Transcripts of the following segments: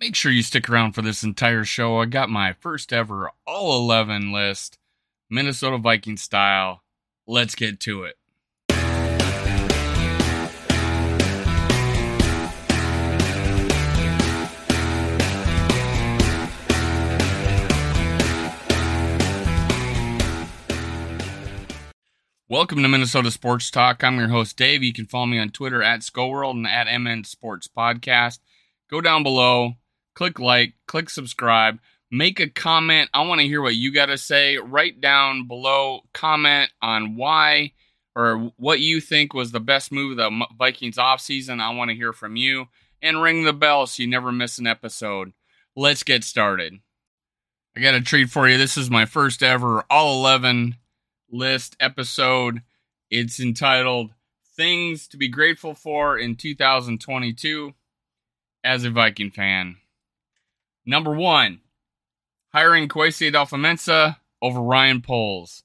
Make sure you stick around for this entire show. I got my first ever all 11 list, Minnesota Viking style. Let's get to it. Welcome to Minnesota Sports Talk. I'm your host, Dave. You can follow me on Twitter at SkullWorld and at MN Sports Podcast. Go down below, click like, click subscribe, make a comment. I want to hear what you got to say. Write down below, comment on why or what you think was the best move of the Vikings offseason. I want to hear from you. And ring the bell so you never miss an episode. Let's get started. I got a treat for you. This is my first ever All 11 list episode. It's entitled Things to Be Grateful for in 2022 as a Viking fan. Number one, hiring Kwesi Adofo-Mensah over Ryan Poles.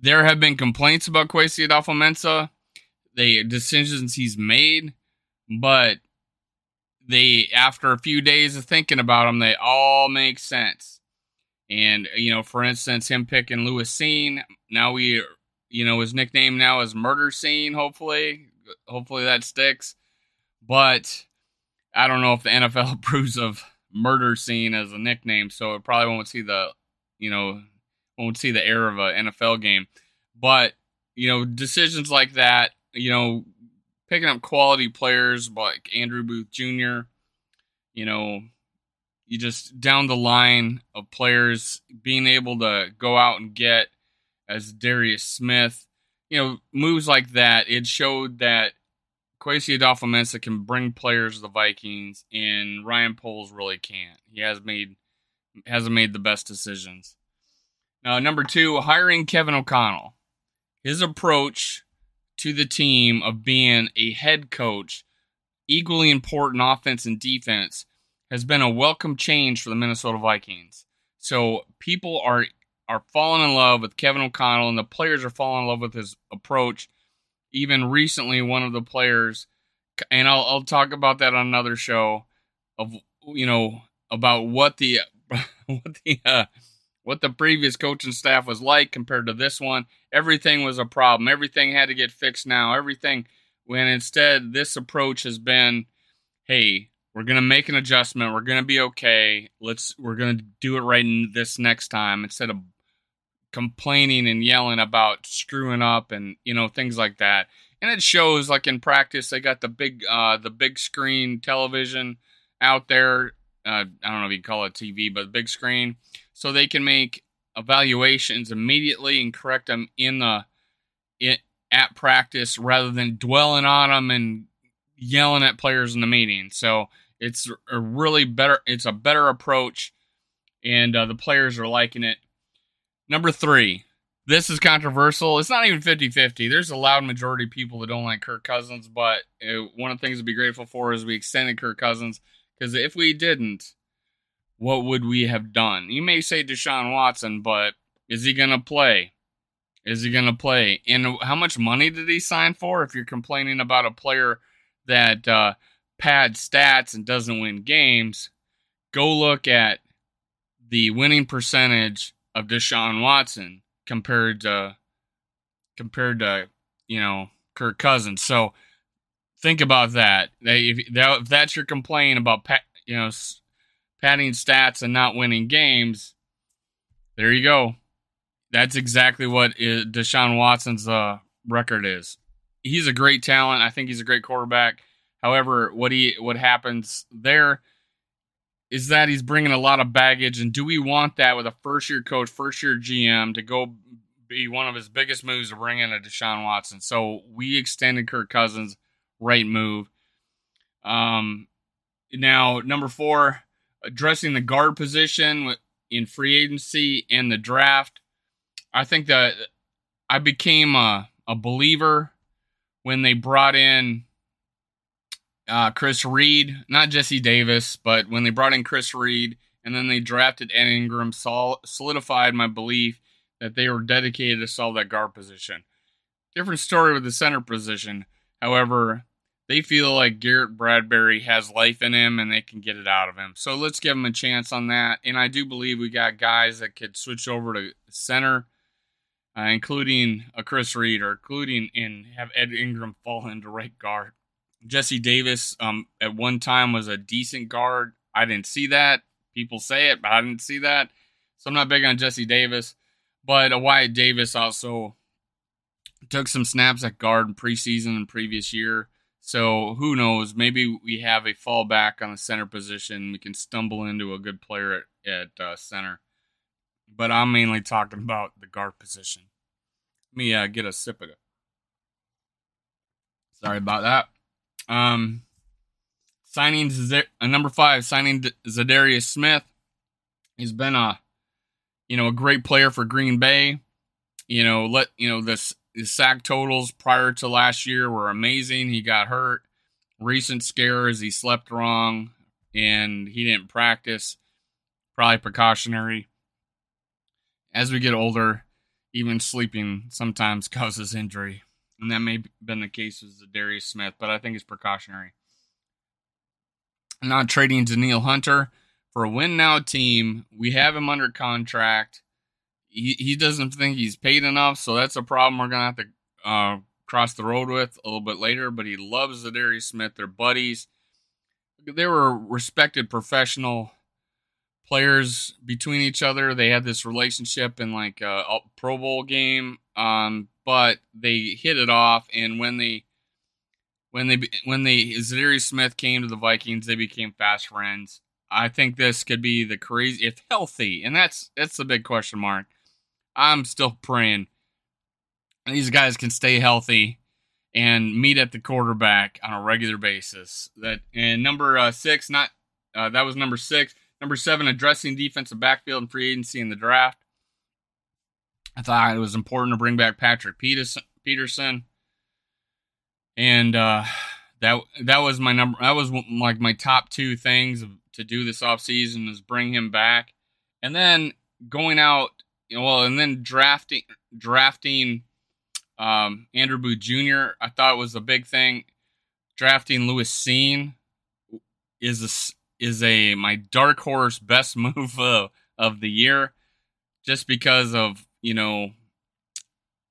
There have been complaints about Kwesi Adofo-Mensah, the decisions he's made, but they, after a few days of thinking about them, they all make sense. And you know, for instance, him picking Lewis Cine, Now we, you know, his nickname now is Murder Scene. Hopefully, hopefully that sticks. But I don't know if the NFL approves of Murder Scene as a nickname, so it probably won't see the, you know, won't see the air of an NFL game. But you know, decisions like that, you know, picking up quality players like Andrew Booth Jr. You know, you just down the line of players being able to go out and get Za'Darius Smith, you know, moves like that. It showed that Kwesi Adofo-Mensah can bring players to the Vikings, and Ryan Poles really can't. He has made hasn't made the best decisions. Now, number two, hiring Kevin O'Connell. His approach to the team of being a head coach, equally important offense and defense, has been a welcome change for the Minnesota Vikings. So people are are falling in love with Kevin O'Connell, and the players are falling in love with his approach. Even recently, one of the players, and I'll, I'll talk about that on another show, of you know about what the what the uh, what the previous coaching staff was like compared to this one. Everything was a problem. Everything had to get fixed now. Everything when instead this approach has been, hey, we're gonna make an adjustment. We're gonna be okay. Let's we're gonna do it right in this next time instead of complaining and yelling about screwing up and you know things like that. And it shows like in practice they got the big uh the big screen television out there. Uh, I don't know if you call it TV, but big screen, so they can make evaluations immediately and correct them in the in, at practice rather than dwelling on them and yelling at players in the meeting. So it's a really better. It's a better approach, and uh, the players are liking it. Number three, this is controversial. It's not even 50-50. There's a loud majority of people that don't like Kirk Cousins, but uh, one of the things to be grateful for is we extended Kirk Cousins because if we didn't, what would we have done? You may say Deshaun Watson, but is he going to play? Is he going to play? And how much money did he sign for? If you're complaining about a player that uh, pad stats and doesn't win games, go look at the winning percentage of Deshaun Watson compared to compared to you know Kirk Cousins. So think about that. If, if that's your complaint about you know padding stats and not winning games, there you go. That's exactly what Deshaun Watson's uh, record is. He's a great talent. I think he's a great quarterback. However, what he what happens there is that he's bringing a lot of baggage, and do we want that with a first year coach, first year GM to go be one of his biggest moves to bring in a Deshaun Watson? So we extended Kirk Cousins, right move. Um, now number four, addressing the guard position in free agency and the draft. I think that I became a, a believer when they brought in uh, Chris Reed, not Jesse Davis, but when they brought in Chris Reed and then they drafted Ed Ingram, sol- solidified my belief that they were dedicated to solve that guard position. Different story with the center position. However, they feel like Garrett Bradbury has life in him and they can get it out of him. So let's give him a chance on that. And I do believe we got guys that could switch over to center, uh, including a Chris Reed or including and have Ed Ingram fall into right guard. Jesse Davis um, at one time was a decent guard. I didn't see that. People say it, but I didn't see that. So I'm not big on Jesse Davis. But Wyatt Davis also took some snaps at guard in preseason and previous year. So who knows? Maybe we have a fallback on the center position. We can stumble into a good player at, at uh, center. But I'm mainly talking about the guard position. Let me uh, get a sip of it. Sorry about that. Um, signing Z- uh, number five, signing Za'Darius Smith. He's been a, you know, a great player for Green Bay. You know, let you know this his sack totals prior to last year were amazing. He got hurt. Recent scares, he slept wrong and he didn't practice. Probably precautionary. As we get older, even sleeping sometimes causes injury. And that may have been the case with Za'Darius Smith, but I think it's precautionary. not trading Danielle Hunter for a win now team. We have him under contract he, he doesn't think he's paid enough, so that's a problem we're gonna have to uh, cross the road with a little bit later. But he loves Za'Darius Smith; they're buddies. They were respected professional players between each other. They had this relationship in like a Pro Bowl game, um, but they hit it off. And when they when they when they Za'Darius Smith came to the Vikings, they became fast friends. I think this could be the crazy if healthy, and that's that's the big question mark. I'm still praying these guys can stay healthy and meet at the quarterback on a regular basis. That and number uh, six, not uh, that was number six. Number seven, addressing defensive backfield and free agency in the draft. I thought it was important to bring back Patrick Peterson, and uh, that that was my number. That was like my top two things to do this offseason is bring him back, and then going out well, and then drafting drafting um, Andrew Booth Jr. I thought was a big thing. Drafting Lewis Cine is a, is a my dark horse best move of, of the year, just because of you know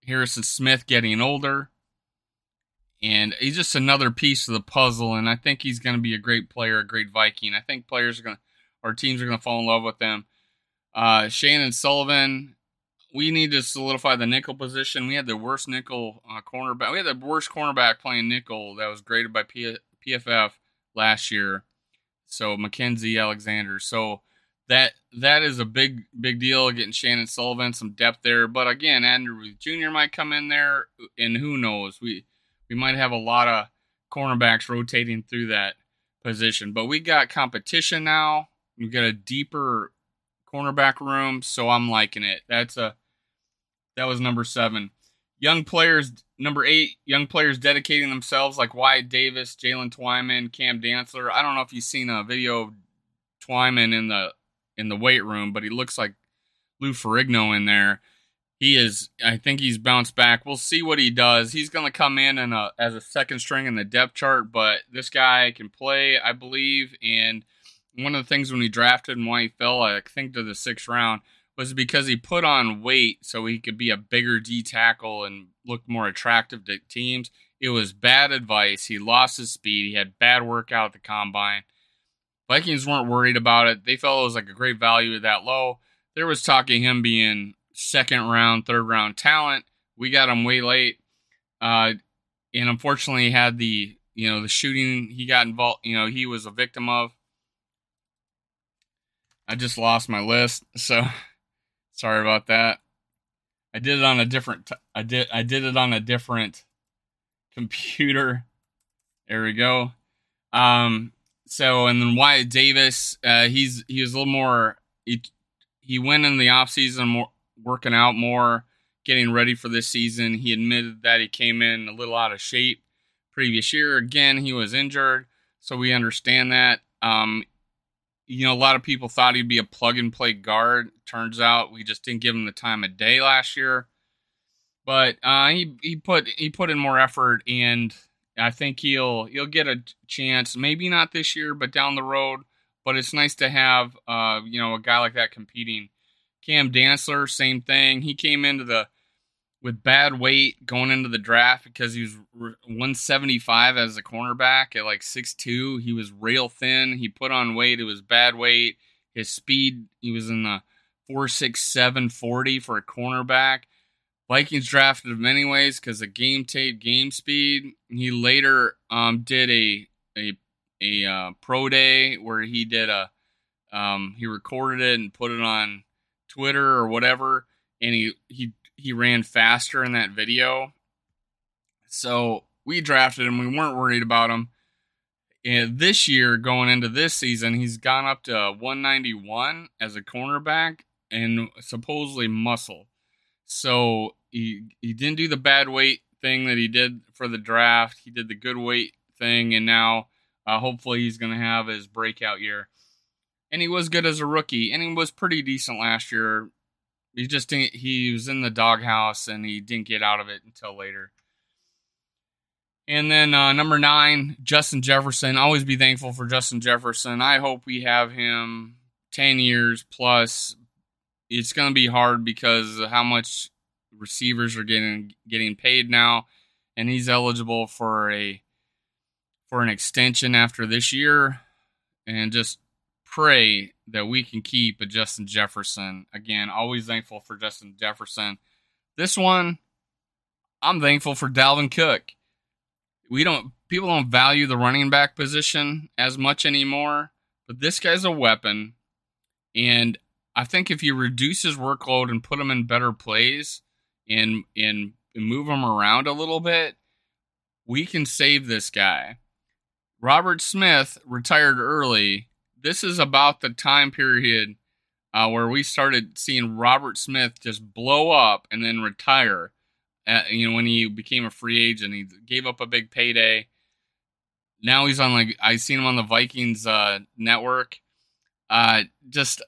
Harrison Smith getting older, and he's just another piece of the puzzle. And I think he's going to be a great player, a great Viking. I think players are going to, our teams are going to fall in love with him. Uh, Chandon Sullivan, we need to solidify the nickel position. We had the worst nickel uh, cornerback. We had the worst cornerback playing nickel that was graded by P- PFF last year. So Mackensie Alexander. So that that is a big big deal getting Chandon Sullivan some depth there. But again, Andrew Jr. might come in there, and who knows? We we might have a lot of cornerbacks rotating through that position. But we got competition now. We got a deeper cornerback room, so I'm liking it. That's a that was number seven. Young players, number eight, young players dedicating themselves like Wyatt Davis, Jaylen Twyman, Cam Dantzler. I don't know if you've seen a video of Twyman in the in the weight room, but he looks like Lou Ferrigno in there. He is. I think he's bounced back. We'll see what he does. He's going to come in and uh, as a second string in the depth chart, but this guy can play, I believe, and one of the things when he drafted and why he fell, I think, to the sixth round was because he put on weight so he could be a bigger D tackle and look more attractive to teams. It was bad advice. He lost his speed. He had bad workout at the combine. Vikings weren't worried about it. They felt it was like a great value at that low. There was talking him being second round, third round talent. We got him way late. Uh, and unfortunately had the you know the shooting he got involved you know he was a victim of I just lost my list, so sorry about that. I did it on a different. T- I did. I did it on a different computer. There we go. Um. So and then Wyatt Davis, uh, he's he was a little more. He he went in the offseason more working out more, getting ready for this season. He admitted that he came in a little out of shape previous year. Again, he was injured, so we understand that. Um, you know, a lot of people thought he'd be a plug and play guard. Turns out we just didn't give him the time of day last year. But uh, he he put he put in more effort, and I think he'll he'll get a chance. Maybe not this year, but down the road. But it's nice to have uh, you know a guy like that competing. Cam Dantzler, same thing. He came into the with bad weight going into the draft because he was 175 as a cornerback at like 6'2. He was real thin. He put on weight. It was bad weight. His speed, he was in the 467 40 for a cornerback. Vikings drafted him anyways because of game tape, game speed. He later um, did a a a uh, pro day where he did a um, he recorded it and put it on Twitter or whatever, and he he he ran faster in that video. So we drafted him. We weren't worried about him. And this year, going into this season, he's gone up to 191 as a cornerback and supposedly muscle. So he he didn't do the bad weight thing that he did for the draft. He did the good weight thing, and now uh, hopefully he's going to have his breakout year. And he was good as a rookie, and he was pretty decent last year. He just didn't, he was in the doghouse, and he didn't get out of it until later. And then uh, number nine, Justin Jefferson. Always be thankful for Justin Jefferson. I hope we have him 10 years plus. It's going to be hard because how much receivers are getting getting paid now, and he's eligible for a for an extension after this year. And just pray that we can keep a Justin Jefferson. Again, always thankful for Justin Jefferson. This one, I'm thankful for Dalvin Cook. We don't people don't value the running back position as much anymore, but this guy's a weapon. And I think if you reduce his workload and put him in better plays, and and move him around a little bit, we can save this guy. Robert Smith retired early. This is about the time period uh, where we started seeing Robert Smith just blow up and then retire. At, you know, when he became a free agent, he gave up a big payday. Now he's on like I seen him on the Vikings uh, network. Uh, just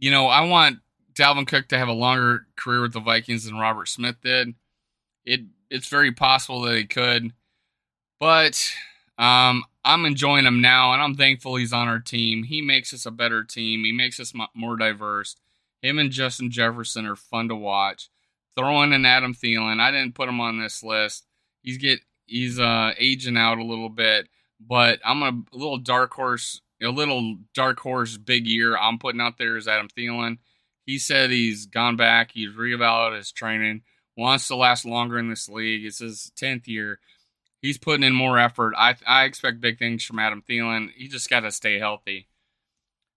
you know, I want Dalvin Cook to have a longer career with the Vikings than Robert Smith did. It it's very possible that he could, but um, I'm enjoying him now, and I'm thankful he's on our team. He makes us a better team. He makes us more diverse. Him and Justin Jefferson are fun to watch. Throwing in Adam Thielen, I didn't put him on this list. He's get he's uh aging out a little bit, but I'm a, a little dark horse, a little dark horse big year. I'm putting out there is Adam Thielen. He said he's gone back, he's reevaluated his training, wants to last longer in this league. It's his tenth year. He's putting in more effort. I I expect big things from Adam Thielen. He just got to stay healthy.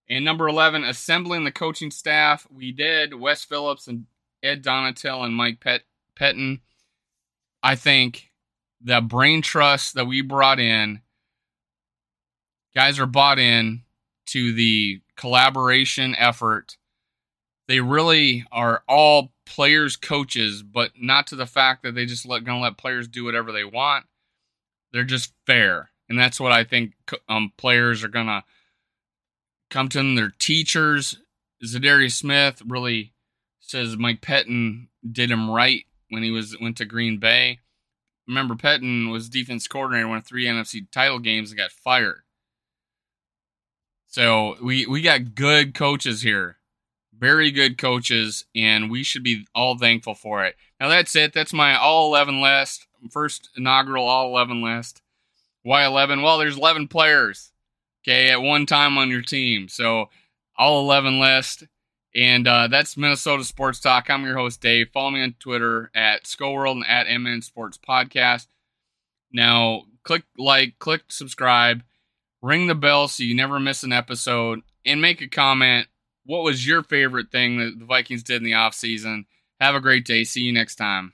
And number eleven, assembling the coaching staff. We did Wes Phillips and Ed Donatell and Mike Pet Pettine. I think the brain trust that we brought in, guys are bought in to the collaboration effort. They really are all players coaches but not to the fact that they just let gonna let players do whatever they want. They're just fair and that's what i think um, players are gonna come to them. Their teachers Za'Darius smith really says mike pettine did him right when he was went to green bay. Remember pettine was defense coordinator won three nfc title games and got fired so we we got good coaches here very good coaches, and we should be all thankful for it. Now that's it. That's my all eleven list. First inaugural all eleven list. Why eleven? Well, there's eleven players. Okay, at one time on your team. So all eleven list. And uh, that's Minnesota Sports Talk. I'm your host, Dave. Follow me on Twitter at SkullWorld and at MN Sports Podcast. Now, click like, click subscribe, ring the bell so you never miss an episode, and make a comment what was your favorite thing that the Vikings did in the offseason? Have a great day. See you next time.